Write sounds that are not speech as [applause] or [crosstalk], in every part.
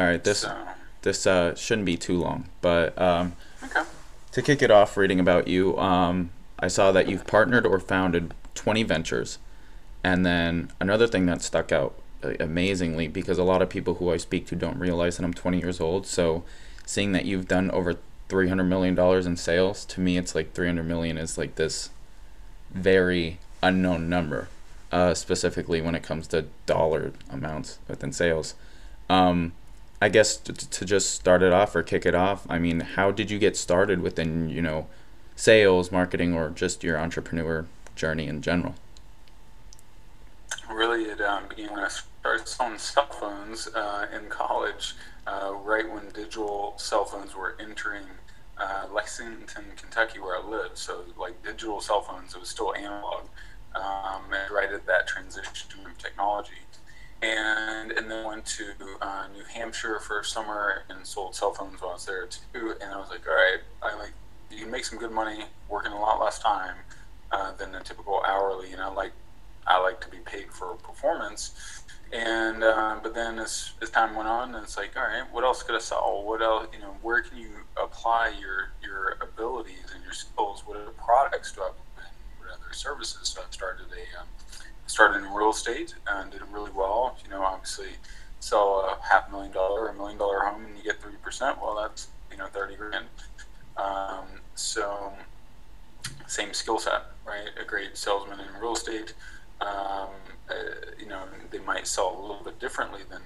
All right, this So, this uh, shouldn't be too long, but um, okay. to kick it off, reading about you, um, I saw that you've partnered or founded 20 ventures, and then another thing that stuck out uh, amazingly because a lot of people who I speak to don't realize that I'm 20 years old. So, seeing that you've done over 300 million dollars in sales, to me, it's like 300 million is like this very unknown number, uh, specifically when it comes to dollar amounts within sales. Um, I guess to, to just start it off or kick it off, I mean, how did you get started within, you know, sales, marketing, or just your entrepreneur journey in general? Really, it um, began when I started selling cell phones uh, in college, uh, right when digital cell phones were entering uh, Lexington, Kentucky, where I lived. So, like digital cell phones, it was still analog, um, and right at that transition to technology. And and then went to uh, New Hampshire for summer and sold cell phones while I was there too. And I was like, all right, I like you can make some good money working a lot less time uh, than a typical hourly. And I like I like to be paid for performance. And uh, but then as, as time went on, it's like, all right, what else could I sell? What else? You know, where can you apply your your abilities and your skills? What other products do I? What other services? So I started a um, started in real estate and did really well. You know, obviously sell a half million dollar, a million dollar home, and you get three percent. Well, that's you know thirty grand. Um, so same skill set, right? A great salesman in real estate. Um, uh, you know, they might sell a little bit differently than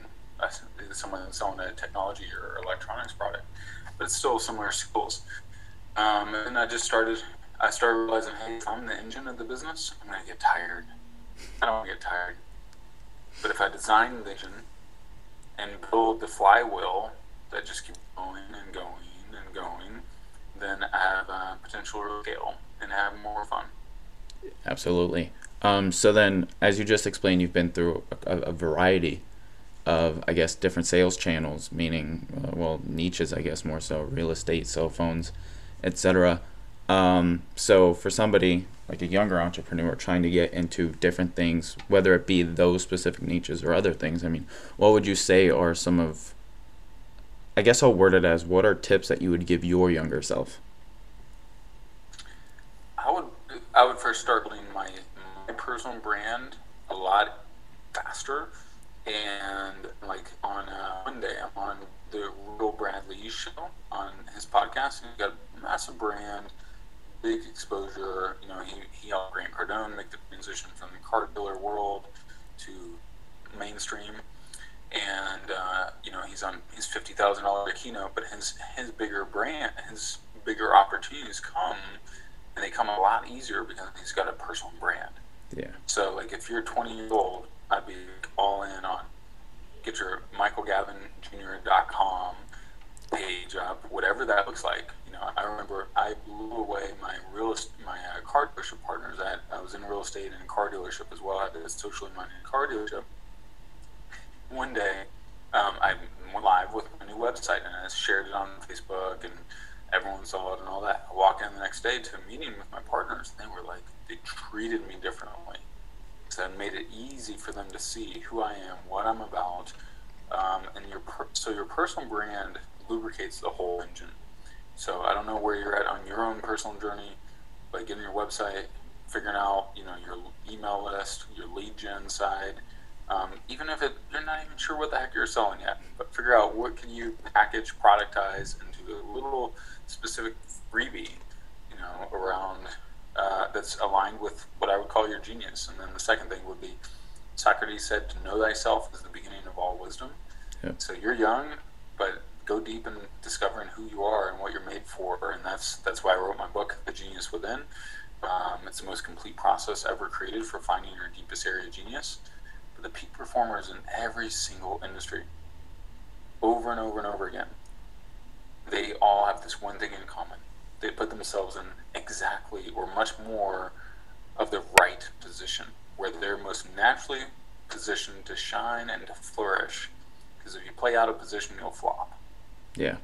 someone that's selling a technology or electronics product, but it's still similar skills. Um, and I just started. I started realizing, hey, if I'm the engine of the business, I'm gonna get tired. I don't get tired. But if I design the engine and build the flywheel that just keeps going and going and going, then I have uh, potential to scale and have more fun. Absolutely. Um, so then, as you just explained, you've been through a, a variety of, I guess, different sales channels, meaning, uh, well, niches, I guess, more so real estate, cell phones, etc. Um, so for somebody like a younger entrepreneur trying to get into different things, whether it be those specific niches or other things, I mean, what would you say are some of, I guess I'll word it as, what are tips that you would give your younger self? I would I would first start building my my personal brand a lot faster, and like on uh, Monday I'm on the Real Bradley show on his podcast. He's got a massive brand, big exposure. You know, he he helped Grant Cardone make the transition from the car dealer world to mainstream. And uh, you know he's on his fifty thousand dollar keynote, but his his bigger brand, his bigger opportunities come and they come a lot easier because he's got a personal brand. Yeah. So, like, if you're 20 years old, I'd be all in on get your michaelgavinjr.com page up, whatever that looks like. You know, I remember I blew away my real my uh, car dealership partners. That I was in real estate and car dealership as well. I had a socially minded car dealership. One day, um, I went live with my new website and I shared it on Facebook and everyone saw it and all that. I walk in the next day to a meeting with my partners. And they were like, they treated me differently. So it made it easy for them to see who I am, what I'm about, um, and your per- so your personal brand lubricates the whole engine. So I don't know where you're at on your own personal journey, but getting your website, figuring out you know your email list, your lead gen side. Um, even if it, you're not even sure what the heck you're selling yet, but figure out what can you package, productize into a little specific freebie, you know, around uh, that's aligned with what I would call your genius. And then the second thing would be Socrates said, "To know thyself is the beginning of all wisdom." Yep. So you're young, go deep in discovering who you are and what you're made for. And that's that's why I wrote my book, The Genius Within. Um, it's the most complete process ever created for finding your deepest area of genius. But the peak performers in every single industry, over and over and over again, they all have this one thing in common. They put themselves in exactly or much more of the right position, where they're most naturally positioned to shine and to flourish. Because if you play out of position, you'll flop. Yeah.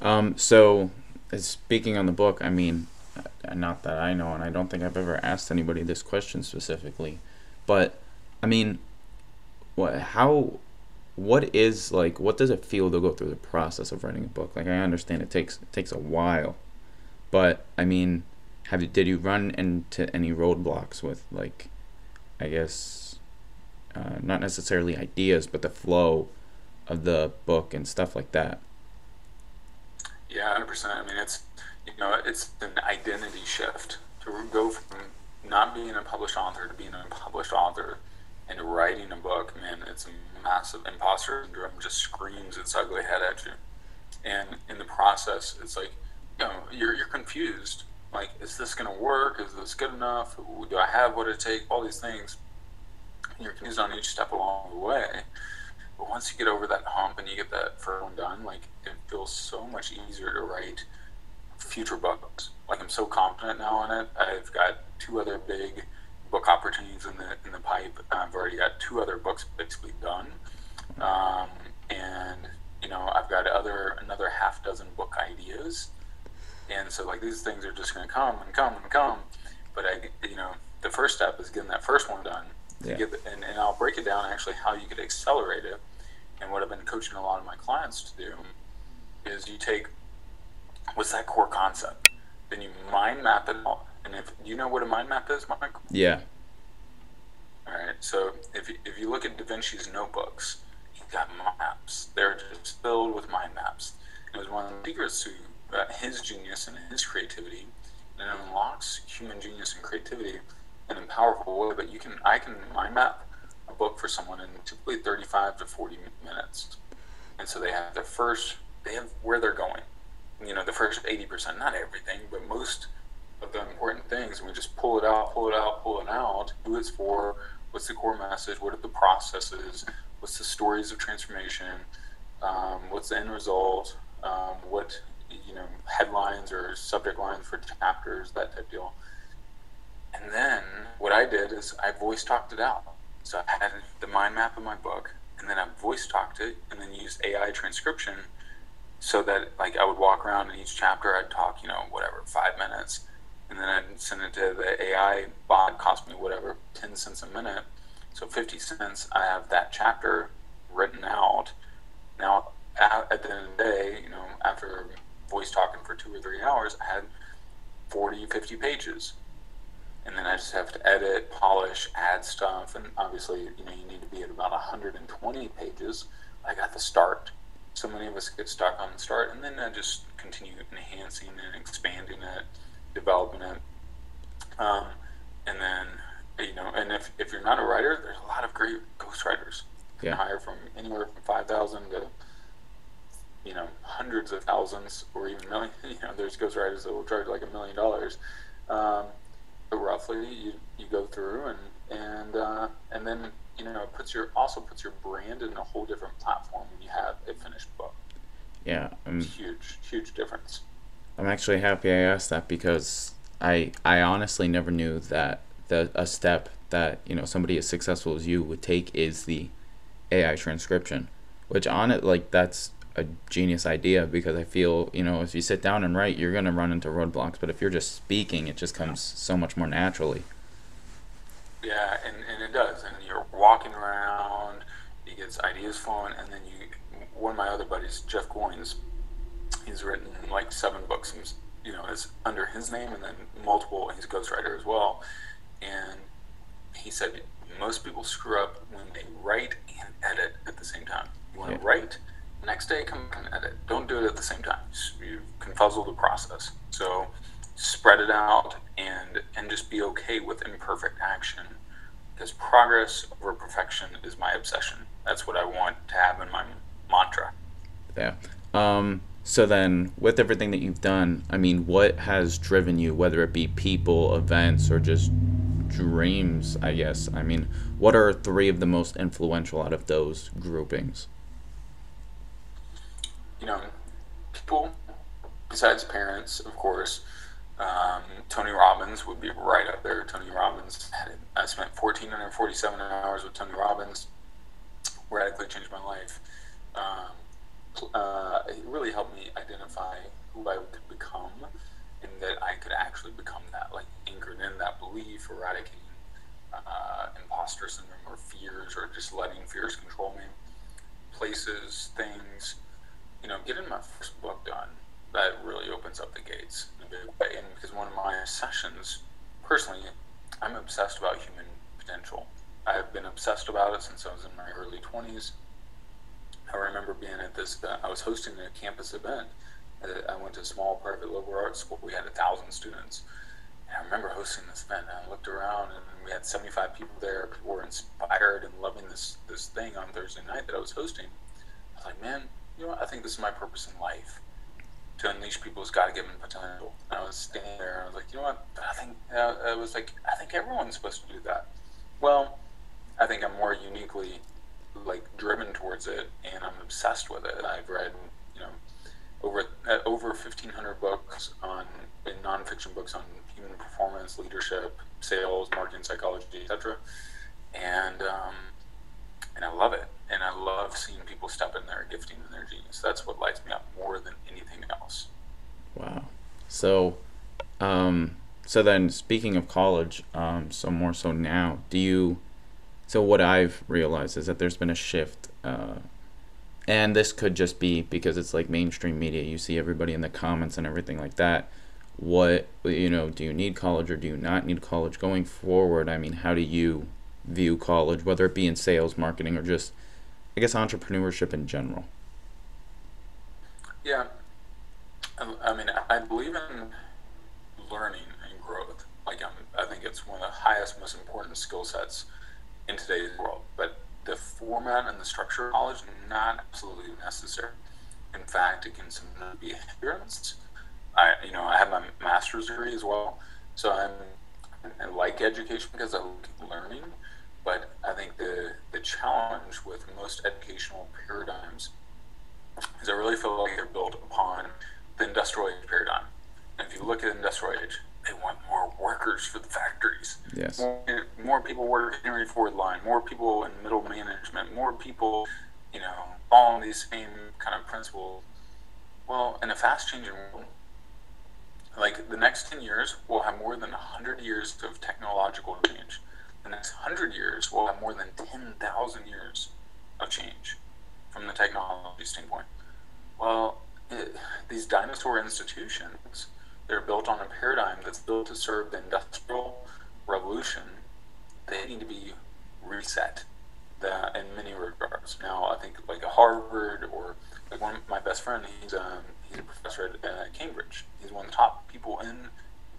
Um, so, speaking on the book, I mean, uh, not that I know, and I don't think I've ever asked anybody this question specifically, but I mean, what? How what is like what does it feel to go through the process of writing a book? Like I understand it takes it takes a while, but I mean, have you did you run into any roadblocks with like, I guess, uh, not necessarily ideas, but the flow of the book and stuff like that? Yeah, hundred percent. I mean, it's you know, it's an identity shift to go from not being a published author to being a published author and writing a book. Man, it's a massive imposter syndrome. Just screams its ugly head at you, and in the process, it's like you know, you're you're confused. Like, is this going to work? Is this good enough? Do I have what it takes? All these things. And You're confused on each step along the way. But once you get over that hump and you get that first one done, like it feels so much easier to write future books. Like I'm so confident now on it. I've got two other big book opportunities in the in the pipe. I've already got two other books basically done, um, and you know I've got other another half dozen book ideas, and so like these things are just going to come and come and come. But I, you know, the first step is getting that first one done. Yeah. The, and, and I'll break it down actually how you could accelerate it and what I've been coaching a lot of my clients to do is you take what's that core concept, then you mind map it all. And if you know what a mind map is, Mike? Yeah. All right. So if you, if you look at Da Vinci's notebooks, he got maps. They're just filled with mind maps. It was one of the secrets to uh, his genius and his creativity, and it unlocks human genius and creativity in a powerful way. But you can, I can mind map a book for someone in typically 35 to 40 minutes. And so they have the first, they have where they're going. You know, the first 80%, not everything, but most of the important things. And we just pull it out, pull it out, pull it out, who it's for, what's the core message, what are the processes, what's the stories of transformation, um, what's the end result, um, what, you know, headlines or subject lines for chapters, that type deal. And then what I did is I voice talked it out. So I had the mind map in my book, and then I voice talked it, and then used AI transcription so that like I would walk around in each chapter, I'd talk, you know, whatever, five minutes, and then I'd send it to the AI bot. Cost me whatever, ten cents a minute, so fifty cents. I have that chapter written out. Now, at the end of the day, you know, after voice talking for two or three hours, I had 40, 50 pages and then I just have to edit, polish, add stuff, and obviously, you know, you need to be at about 120 pages. I got the start. So many of us get stuck on the start, and then I just continue enhancing and expanding it, developing it, um, and then you know, and if, if you're not a writer, there's a lot of great ghostwriters. You yeah. can hire from anywhere from five thousand to you know hundreds of thousands, or even million. [laughs] You know, there's ghostwriters that will charge like a million dollars. Um, roughly you, you go through and and uh, and then you know it puts your also puts your brand in a whole different platform when you have a finished book. Yeah, um, huge huge difference. I'm actually happy I asked that because I I honestly never knew that the a step that you know somebody as successful as you would take is the AI transcription, which on it like that's a genius idea because I feel, you know, if you sit down and write, you're going to run into roadblocks. But if you're just speaking, it just comes so much more naturally. Yeah, and, and it does. And you're walking around, he gets ideas flowing, and then you, one of my other buddies, Jeff Goins, he's written like seven books, and, you know, it's under his name and then multiple, he's a ghostwriter as well. And he said most people screw up when they write and edit at the same time. You want to yeah. write next day come and edit. Don't do it at the same time. You can fuzzle the process. So spread it out and and just be okay with imperfect action because progress over perfection is my obsession. That's what I want to have in my mantra. Yeah. Um, so then, with everything that you've done, I mean, what has driven you, whether it be people, events, or just dreams? I guess. I mean, what are three of the most influential out of those groupings? You know, people besides parents, of course. Um, Tony Robbins would be right up there. Tony Robbins, I spent 1,447 hours with Tony Robbins. Radically changed my life. Um, uh, it really helped me identify who I could become, and that I could actually become that, like anchored in that belief, eradicating uh, imposter syndrome or fears, or just letting fears control me. places, things. You know, getting my first book done that really opens up the gates in a big way. And because one of my sessions, personally, I'm obsessed about human potential. I've been obsessed about it since I was in my early 20s. I remember being at this, uh, I was hosting a campus event. I went to a small private liberal arts school. We had a thousand students. And I remember hosting this event. And I looked around and we had 75 people there. People were inspired and loving this, this thing on Thursday night that I was hosting. I was like, man, you know? I think this is my purpose in life to unleash people's God-given potential. And I was standing there and I was like, you know what? I think uh, I was like, I think everyone's supposed to do that. Well, I think I'm more uniquely like driven towards it, and I'm obsessed with it. I've read, you know, over uh, over 1,500 books on in nonfiction books on human performance, leadership, sales, marketing, psychology, etc. And um, and I love it, and I love seeing people step in their gifting and their genius. That's what lights me up more than anything else. Wow. So, um, so then speaking of college, um, so more so now, do you? So what I've realized is that there's been a shift, uh, and this could just be because it's like mainstream media. You see everybody in the comments and everything like that. What you know? Do you need college or do you not need college going forward? I mean, how do you view college, whether it be in sales, marketing, or just, I guess, entrepreneurship in general? Yeah, um, I mean, I believe in learning and growth. Like, I'm, I think it's one of the highest, most important skill sets in today's world. But the format and the structure of college not absolutely necessary. In fact, it can sometimes be adherence. I, you know, I have my master's degree as well, so I'm I like education because I like learning. But I think the the challenge with most educational paradigms is I really feel like they're built upon the industrial age paradigm. And if you look at the industrial age, they want more workers for the factories. Yes. More, more people work in Henry Ford line, more people in middle management, more people, you know, following these same kind of principles. Well, in a fast changing world, like the next 10 years, we'll have more than 100 years of technological change. The next 100 years, we'll have more than 10,000 years of change from the technology standpoint. Well, it, these dinosaur institutions they're built on a paradigm that's built to serve the industrial revolution. They need to be reset that in many regards. Now, I think like a Harvard or like one of my best friend, he's um, he's a professor at uh, Cambridge. He's one of the top people in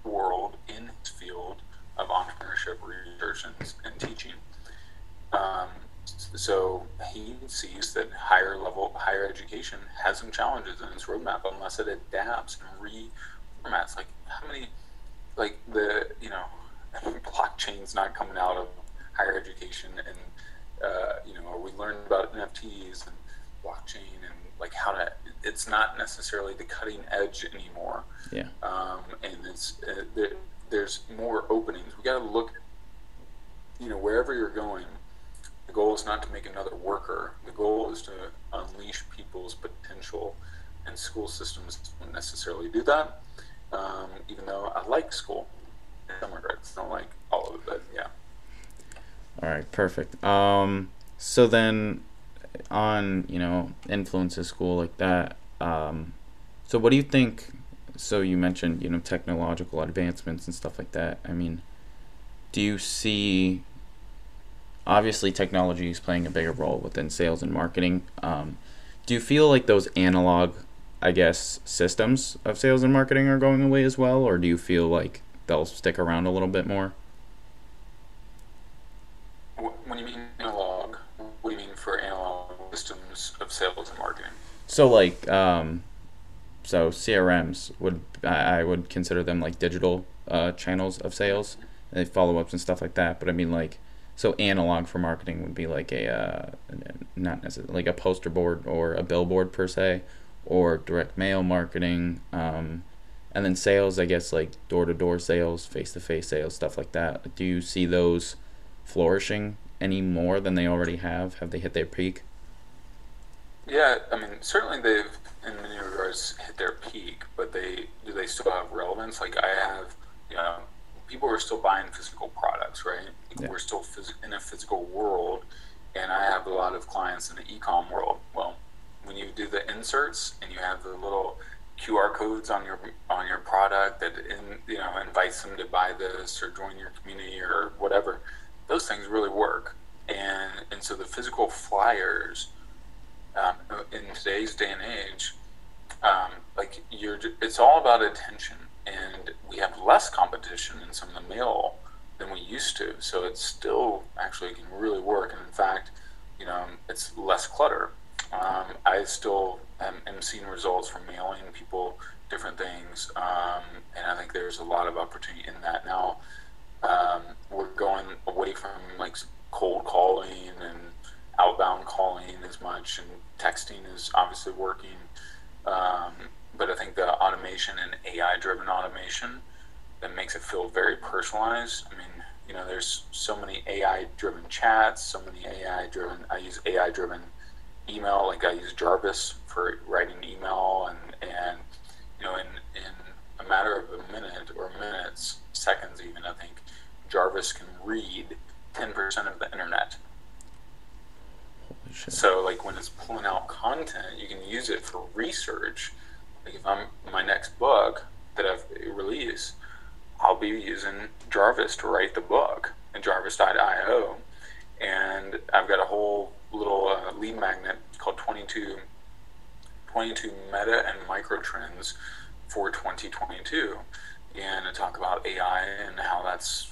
the world in his field of entrepreneurship research and, and teaching. Um, so he sees that higher level, higher education has some challenges in its roadmap unless it adapts and re formats. Like how many, like the you know, [laughs] blockchain's not coming out of higher education, and uh, you know, we learned about NFTs and blockchain and like how to. It's not necessarily the cutting edge anymore. Yeah. Um, and it's uh, there, there's more openings. We got to look. You know, wherever you're going, the goal is not to make another worker. The goal is to unleash people's potential, and school systems don't necessarily do that um, even though I like school some don't like all of it, but yeah. All right, perfect. Um, so then, on you know influences school like that. Um, so what do you think? So you mentioned you know technological advancements and stuff like that. I mean, do you see? Obviously, technology is playing a bigger role within sales and marketing. Um, do you feel like those analog I guess, systems of sales and marketing are going away as well, or do you feel like they'll stick around a little bit more? When you mean analog, what do you mean for analog systems of sales and marketing? So, like, um, so CRMs would I would consider them like digital uh, channels of sales, and follow ups and stuff like that. But I mean, like, so analog for marketing would be like a uh, not necessarily like a poster board or a billboard per se, or direct mail marketing. Um, and then sales, I guess, like door to door sales, face to face sales, stuff like that. Do you see those flourishing any more than they already have? Have they hit their peak? Yeah, I mean, certainly they've, in many regards, hit their peak, but they do they still have relevance? Like I have, you know, people are still buying physical products, right? Yeah. We're still phys- in a physical world, and I have a lot of clients in the e-com world. Well, when you do the inserts and you have the little QR codes on your on your product that in, you know invites them to buy this or join your community or whatever, those things really work. And and so the physical flyers um, in today's day and age, um, like you're, it's all about attention, and we have less competition in some of the mail than we used to. So it still actually can really work, and in fact, you know, it's less clutter. Um, I still am, am, seeing results from mailing people different things, um, and I think there's a lot of opportunity in that now. Um, we're going away from like cold calling and outbound calling as much, and texting is obviously working. Um, but I think the automation and AI driven automation that makes it feel very personalized. I mean, you know, there's so many AI driven chats, so many AI driven, I use AI driven email, like I use Jarvis for writing email and, and, you know, in, in a matter of a minute or minutes, seconds even, I think Jarvis can read 10% of the internet so like when it's pulling out content, you can use it for research. Like if I'm my next book that I've released, I'll be using Jarvis to write the book and Jarvis.io, and I've got a whole little uh, lead magnet called 22, 22 meta and micro trends for 2022, and to talk about AI and how that's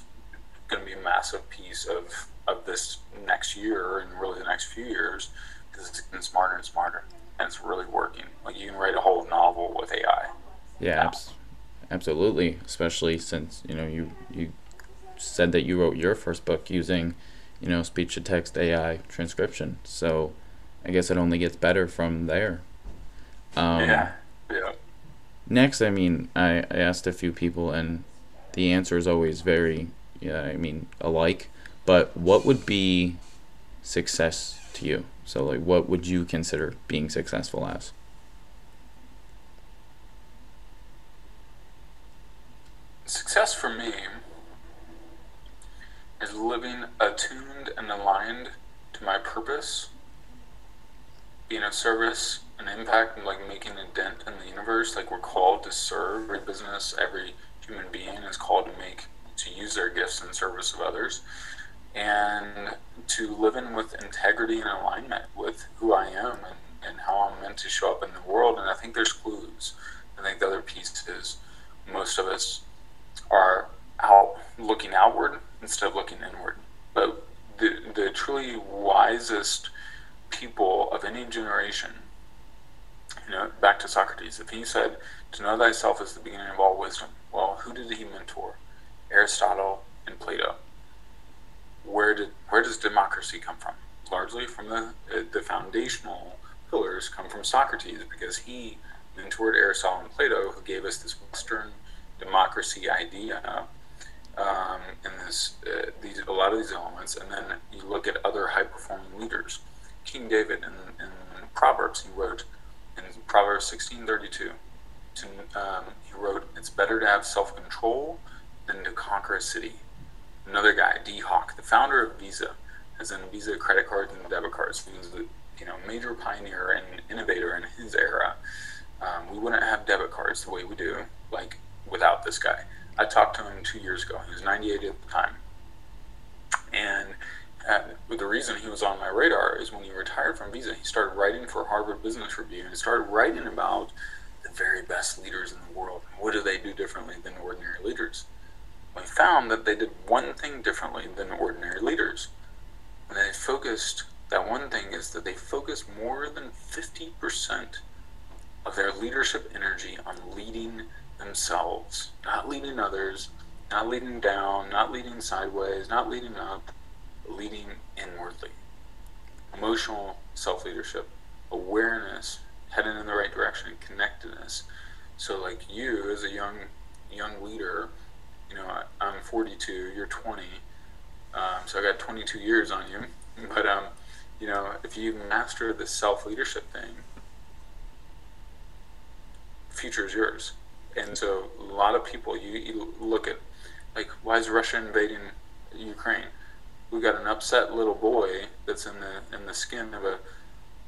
going to be a massive piece of of this next year and really the next few years because it's getting smarter and smarter and it's really working. Like you can write a whole novel with AI. Yeah, abs- absolutely. Especially since you know you you said that you wrote your first book using you know speech to text AI transcription. So I guess it only gets better from there. Um, yeah. Yeah. Next, I mean, I, I asked a few people, and the answer is always very, yeah, I mean, alike but what would be success to you? So, like, what would you consider being successful as? Success for me is living attuned and aligned to my purpose, being of service and impact, and like making a dent in the universe. Like we're called to serve. Every business, every human being is called to make to use their gifts in service of others and to live in with integrity and alignment with who I am and, and how I'm meant to show up in the world. And I think there's clues. I think the other piece is most of us are out looking outward instead of looking inward. But the, the truly wisest people of any generation, you know, back to Socrates, if he said, To know thyself is the beginning of all wisdom, well, who did he mentor? Aristotle and Plato where did where does democracy come from? Largely from the the foundational pillars come from Socrates because he mentored Aristotle and Plato, who gave us this Western democracy idea um, and this uh, these a lot of these elements. And then you look at other high performing leaders. King David in, in Proverbs, he wrote in Proverbs sixteen thirty two. Um, he wrote, "It's better to have self control than to conquer a city." another guy, Dee Hock, the founder of Visa, as in Visa credit cards and debit cards. He was a you know major pioneer and innovator in his era. Um, we wouldn't have debit cards the way we do, like without this guy. I talked to him two years ago. He was 98 at the time, and uh, the reason he was on my radar is when he retired from Visa, he started writing for Harvard Business Review and started writing about the very best leaders in the world. What do they do differently than ordinary leaders? We found that they did one thing differently than ordinary leaders. And they focused, that one thing is that they focused more than 50% of their leadership energy on leading themselves, not leading others, not leading down, not leading sideways, not leading up, leading inwardly. Emotional self leadership, awareness, heading in the right direction, connectedness. So, like you as a young young leader, you know, I, am 42, you're 20, um, so I got 22 years on you. [laughs] But um, you know, if you master the self leadership thing, future is yours. And so a lot of people, you, you look at like, why is Russia invading Ukraine? We got an upset little boy that's in the in the skin of a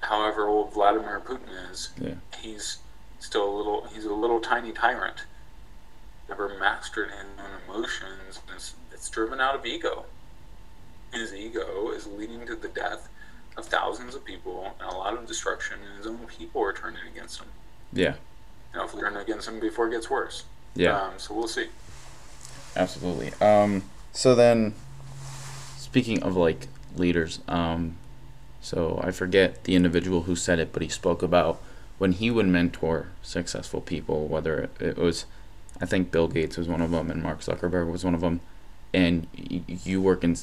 however old Vladimir Putin is, Yeah. he's still a little. He's a little tiny tyrant. Never mastered his own emotions. and It's, it's driven out of ego. His ego is leading to the death of thousands of people and a lot of destruction, and his own people are turning against him. Yeah. And hopefully, turning against him before it gets worse. Yeah. Um, so we'll see. Absolutely. Um, so then, speaking of like leaders, um, so I forget the individual who said it, but he spoke about when he would mentor successful people, whether it was, I think Bill Gates was one of them, and Mark Zuckerberg was one of them, and you work in,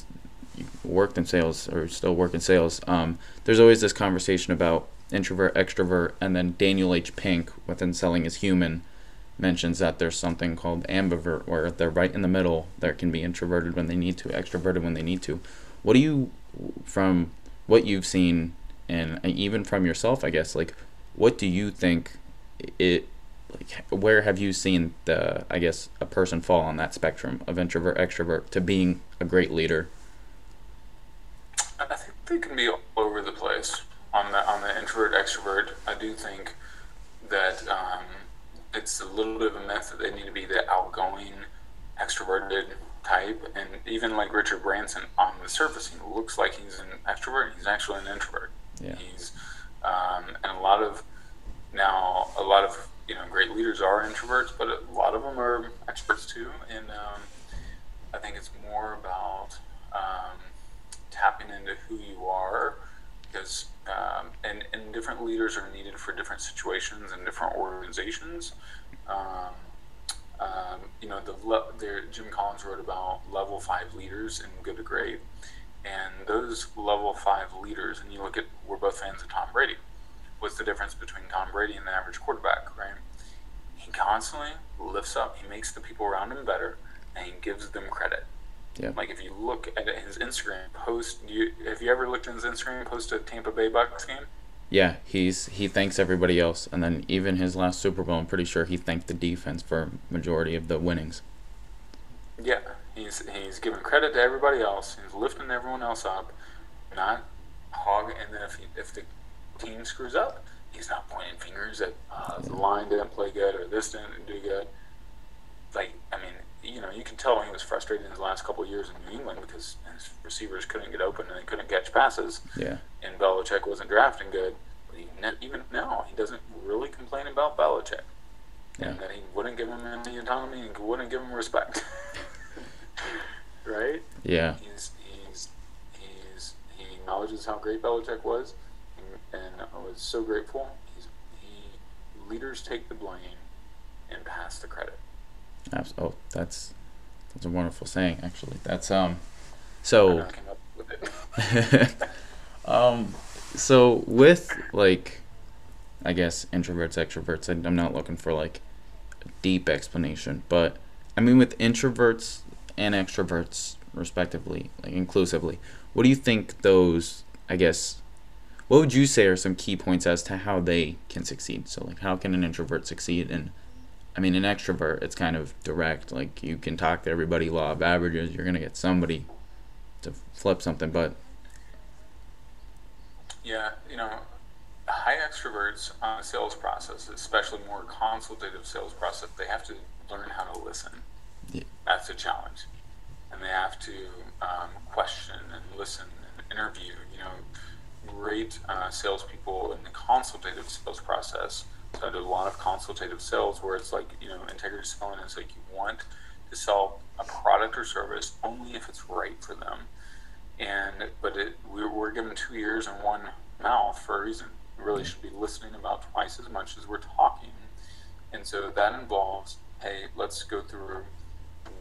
worked in sales or still work in sales. Um, there's always this conversation about introvert, extrovert, and then Daniel H. Pink within Selling is Human mentions that there's something called ambivert where they're right in the middle they can be introverted when they need to extroverted when they need to what do you from what you've seen and even from yourself i guess like what do you think it like where have you seen the i guess a person fall on that spectrum of introvert extrovert to being a great leader I think they can be all over the place on the on the introvert extrovert. I do think that um, it's a little bit of a myth that they need to be the outgoing, extroverted type. And even like Richard Branson, on the surface, he looks like he's an extrovert. He's actually an introvert. Yeah. He's um, and a lot of now a lot of you know great leaders are introverts, but a lot of them are experts too. And um, I think it's more about um, tapping into who you are because um, and, and different leaders are needed for different situations and different organizations. Um, um, you know, the there, Jim Collins wrote about level five leaders in Good to Great, and those level five leaders, and you look at, we're both fans of Tom Brady. What's the difference between Tom Brady and the average quarterback, right? He constantly lifts up, he makes the people around him better, and he gives them credit. Yeah. Like if you look at his Instagram post, you have you ever looked at his Instagram post at Tampa Bay Bucks game? yeah he's he thanks everybody else and then even his last super bowl i'm pretty sure he thanked the defense for majority of the winnings Yeah, he's he's giving credit to everybody else. He's lifting everyone else up, not hog. And then if he, if the team screws up, he's not pointing fingers at uh, the line didn't play good or this didn't do good. Like I mean, you know, you can tell he was frustrated in his last couple of years in New England because his receivers couldn't get open and they couldn't catch passes. yeah and Belichick wasn't drafting good. Even now, he doesn't really complain about Belichick. Yeah. And that he wouldn't give him any autonomy and wouldn't give him respect. [laughs] right? yeah He's, he's, he's, he acknowledges how great Belichick was and, I was so grateful. He's, he, leaders take the blame and pass the credit. Abs- oh that's that's a wonderful saying actually that's um I so came up with it. [laughs] um, so with like, I guess introverts, extroverts. I, I'm not looking for like a deep explanation, but I mean with introverts and extroverts respectively, like inclusively. What do you think those? I guess. What would you say are some key points as to how they can succeed? So like, how can an introvert succeed? And I mean, an extrovert, it's kind of direct. Like you can talk to everybody, law of averages. You're gonna get somebody to flip something, but Yeah, you know, high extroverts on a sales process, especially more consultative sales process, they have to learn how to listen. Yeah. That's a challenge, and they have to um, question and listen and interview. You know, great uh, salespeople in the consultative sales process. So I do a lot of consultative sales where it's like you know integrity selling is like you want to sell a product or service only if it's right for them and but it, we're, we're given two ears and one mouth for a reason. We really should be listening about twice as much as we're talking, and so that involves, hey, let's go through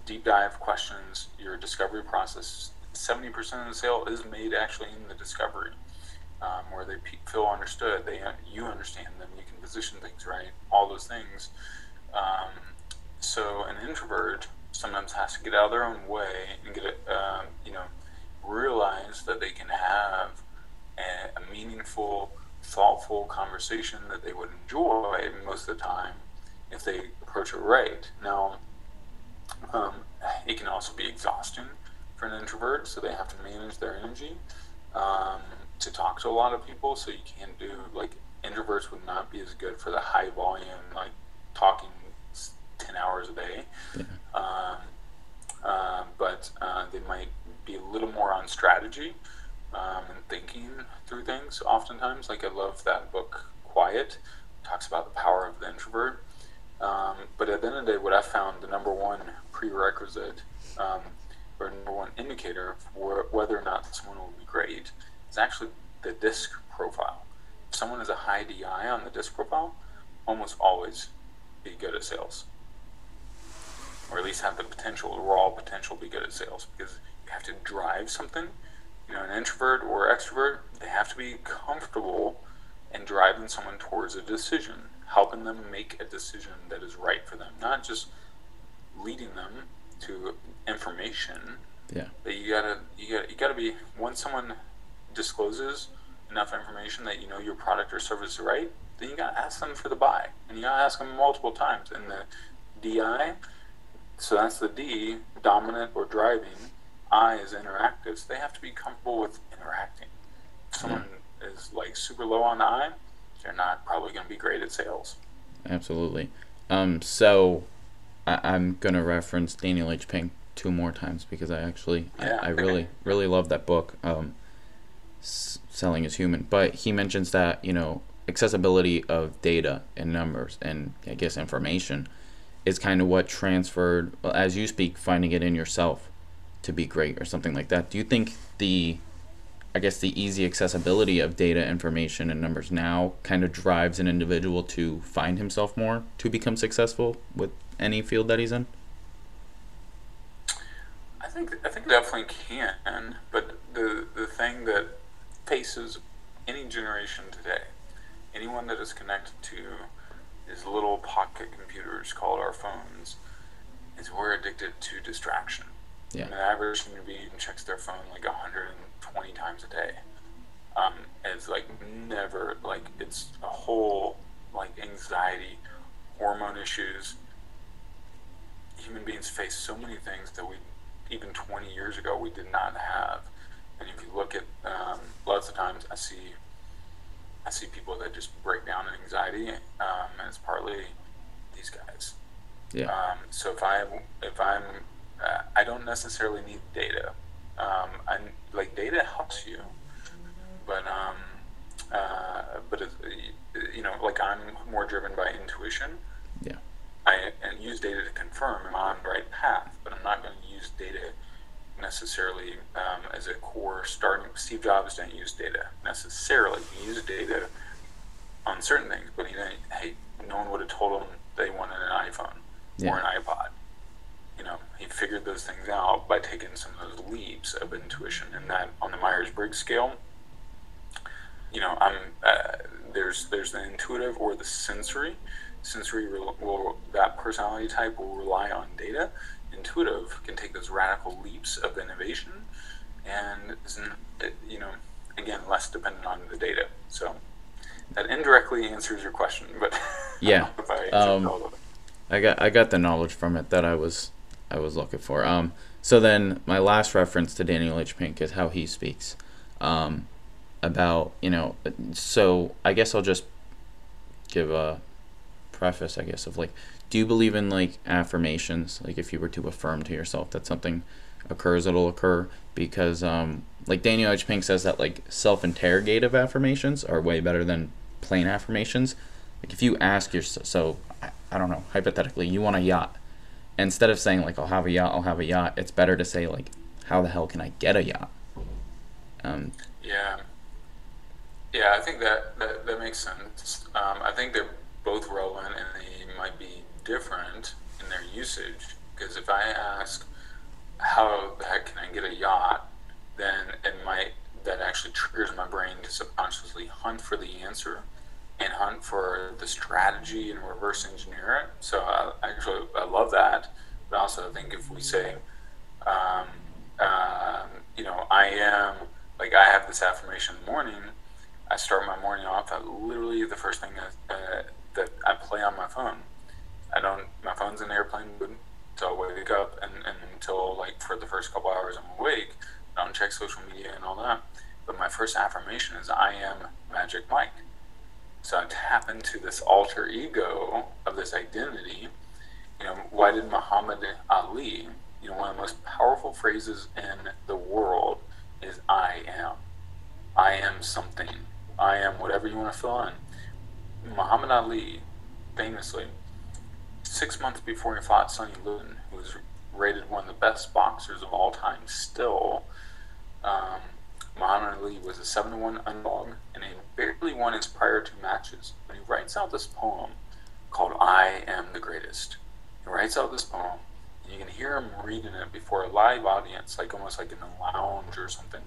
deep dive questions. Your discovery process, seventy percent of the sale is made actually in the discovery, um, where they feel understood. They you understand them. You can position things right. All those things. Um, so an introvert sometimes has to get out of their own way and get it, um, you know, realize that they can have a, a meaningful, thoughtful conversation that they would enjoy most of the time if they approach it right. Now, um, it can also be exhausting for an introvert, so they have to manage their energy. Um, to talk to a lot of people, so you can't do like introverts would not be as good for the high volume, like talking ten hours a day. Yeah. Um, uh, but uh, they might be a little more on strategy um, and thinking through things. Oftentimes, like I love that book, Quiet, talks about the power of the introvert. Um, but at the end of the day, what I found the number one prerequisite um, or number one indicator for whether or not someone will be great is actually the DISC profile. If someone has a high DI on the DISC profile, almost always be good at sales. Or at least have the potential, raw potential to be good at sales because you have to drive something. You know, an introvert or extrovert, they have to be comfortable in driving someone towards a decision, helping them make a decision that is right for them, not just leading them to information. Yeah. That you gotta you gotta you gotta be once someone discloses enough information that you know your product or service is right, then you gotta ask them for the buy, and you gotta ask them multiple times. And the DI, so that's the D, dominant or driving. I is interactive. So they have to be comfortable with interacting. If someone yeah. is like super low on the I, they're not probably going to be great at sales. Absolutely. Um, so I, am gonna reference Daniel H. Pink two more times because I actually yeah. I, I, really really love that book. Um, selling is human, but he mentions that you know accessibility of data and numbers and I guess information is kind of what transferred as you speak, finding it in yourself to be great or something like that. Do you think the I guess the easy accessibility of data, information, and numbers now kind of drives an individual to find himself more to become successful with any field that he's in? I think I think definitely can, but the the thing that faces any generation today, anyone that is connected to these little pocket computers called our phones, is we're addicted to distraction. Yeah. And the average human being checks their phone like 120 times a day. Um, it's like never like it's a whole like anxiety, hormone issues, human beings face so many things that we, even 20 years ago, we did not have. And if you look at um, lots of times, I see, I see people that just break down in anxiety, um, and it's partly these guys. Yeah. Um, so if I if I'm uh, I don't necessarily need data. Um, I like data helps you, but um, uh, but it, you know, like I'm more driven by intuition. Yeah. I use data to confirm I'm on the right path, but I'm not going to use data necessarily um, as a core starting. Steve Jobs didn't use data necessarily. He used data on certain things, but he didn't. Hey, no one would have told him they wanted an iPhone yeah. or an iPod. You know, he figured those things out by taking some of those leaps of intuition, and that on the Myers Briggs scale. You know, I'm uh, there's there's the intuitive or the sensory sensory will, will, that personality type will rely on data. Intuitive can take those radical leaps of innovation, and isn't you know again less dependent on the data. So that indirectly answers your question, but [laughs] yeah, I, um, I got I got the knowledge from it that I was I was looking for. Um, so then my last reference to Daniel H. Pink is how he speaks. Um, about you know, so I guess I'll just give a preface, I guess, of like, do you believe in like affirmations? Like, if you were to affirm to yourself that something occurs, it'll occur. Because, um, like Daniel H. Pink says that like self-interrogative affirmations are way better than plain affirmations. Like, if you ask yourself, so I, I don't know, hypothetically, you want a yacht. Instead of saying like, I'll have a yacht, I'll have a yacht, it's better to say like, how the hell can I get a yacht? Um, yeah. Yeah, I think that that, that makes sense. Um, I think they're both relevant and they might be different in their usage. Because if I ask, how the heck can I get a yacht, then it might, that actually triggers my brain to subconsciously hunt for the answer and hunt for the strategy and reverse engineer it. So I, actually, I love that. But also, I think if we say, um, um, you know, I am, like, I have this affirmation in the morning, I start my morning off at literally the first thing that, uh, that I play on my phone. I don't. My phone's in airplane mode so I wake up, and, and until like for the first couple hours I'm awake. I don't check social media and all that. But my first affirmation is I am Magic Mike. So I tap into this alter ego of this identity. You know, why did Muhammad Ali, you know, one of the most powerful phrases in the world is I am. I am something. I am whatever you want to fill in. Muhammad Ali, famously, six months before he fought Sonny Liston, who was rated one of the best boxers of all time still, um, Muhammad Ali was a 7 to 1 underdog and he barely won his prior two matches. But he writes out this poem called I Am the Greatest. He writes out this poem, and you can hear him reading it before a live audience, like almost like in a lounge or something.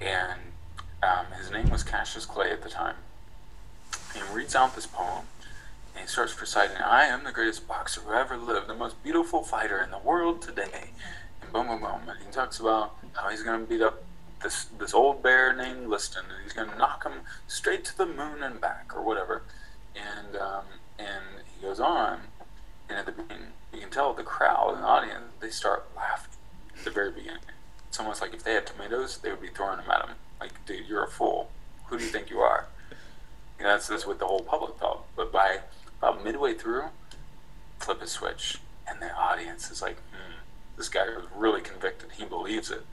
And um, his name was Cassius Clay at the time. He reads out this poem, and he starts reciting, I am the greatest boxer who ever lived, the most beautiful fighter in the world today. And boom, boom, boom. And he talks about how he's going to beat up this this old bear named Liston, and he's going to knock him straight to the moon and back, or whatever. And um, and he goes on, and at the beginning, you can tell the crowd and the audience they start laughing at the very beginning. It's almost like if they had tomatoes, they would be throwing them at him. Like, dude, you're a fool. Who do you think you are? And that's that's what the whole public thought. But by about midway through, flip a switch, and the audience is like, hmm, this guy is really convicted. He believes it.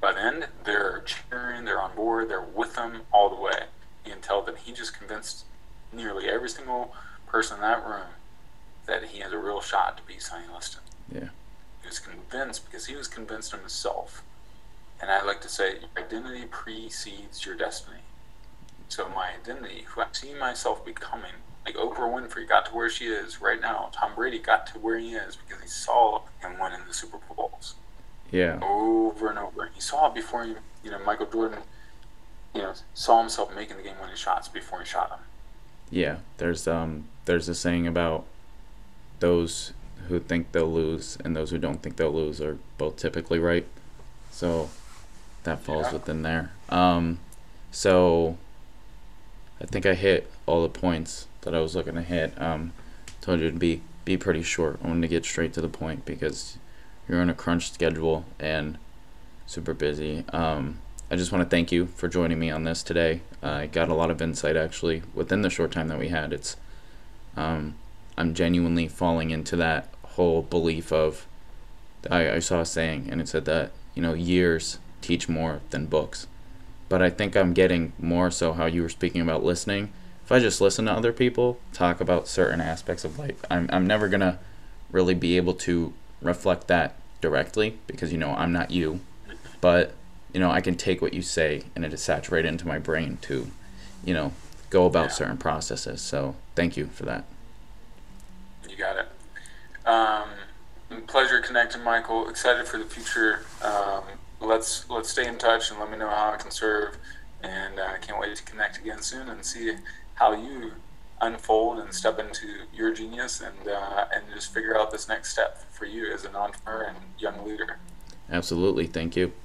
By the end, they're cheering, they're on board, they're with him all the way. You can tell that he just convinced nearly every single person in that room that he has a real shot to beat Sonny Liston. Yeah. He was convinced because he was convinced of himself. And I like to say, your identity precedes your destiny. So my identity, who I see myself becoming, like Oprah Winfrey got to where she is right now. Tom Brady got to where he is because he saw him winning the Super Bowls Yeah. over and over. He saw it before he, you know, Michael Jordan, you know, saw himself making the game-winning shots before he shot him. Yeah. There's um there's a saying about those who think they'll lose and those who don't think they'll lose are both typically right. So that falls Yeah. within there. Um so I think I hit all the points that I was looking to hit. Um told you to be be pretty short. I wanted to get straight to the point because you're on a crunch schedule and super busy. Um, I just want to thank you for joining me on this today. I got a lot of insight actually within the short time that we had. It's um, I'm genuinely falling into that whole belief of I, I saw a saying and it said that you know years teach more than books, but I think I'm getting more so how you were speaking about listening. If I just listen to other people talk about certain aspects of life, I'm I'm never gonna really be able to reflect that directly because you know I'm not you, but you know I can take what you say and it is saturated into my brain to, you know, go about Yeah. certain processes. So thank you for that. You got it. Um, pleasure connecting, Michael. Excited for the future. Um, let's let's stay in touch and let me know how I can serve. And uh, I can't wait to connect again soon and see how you unfold and step into your genius and uh, and just figure out this next step for you as an entrepreneur and young leader. Absolutely, thank you.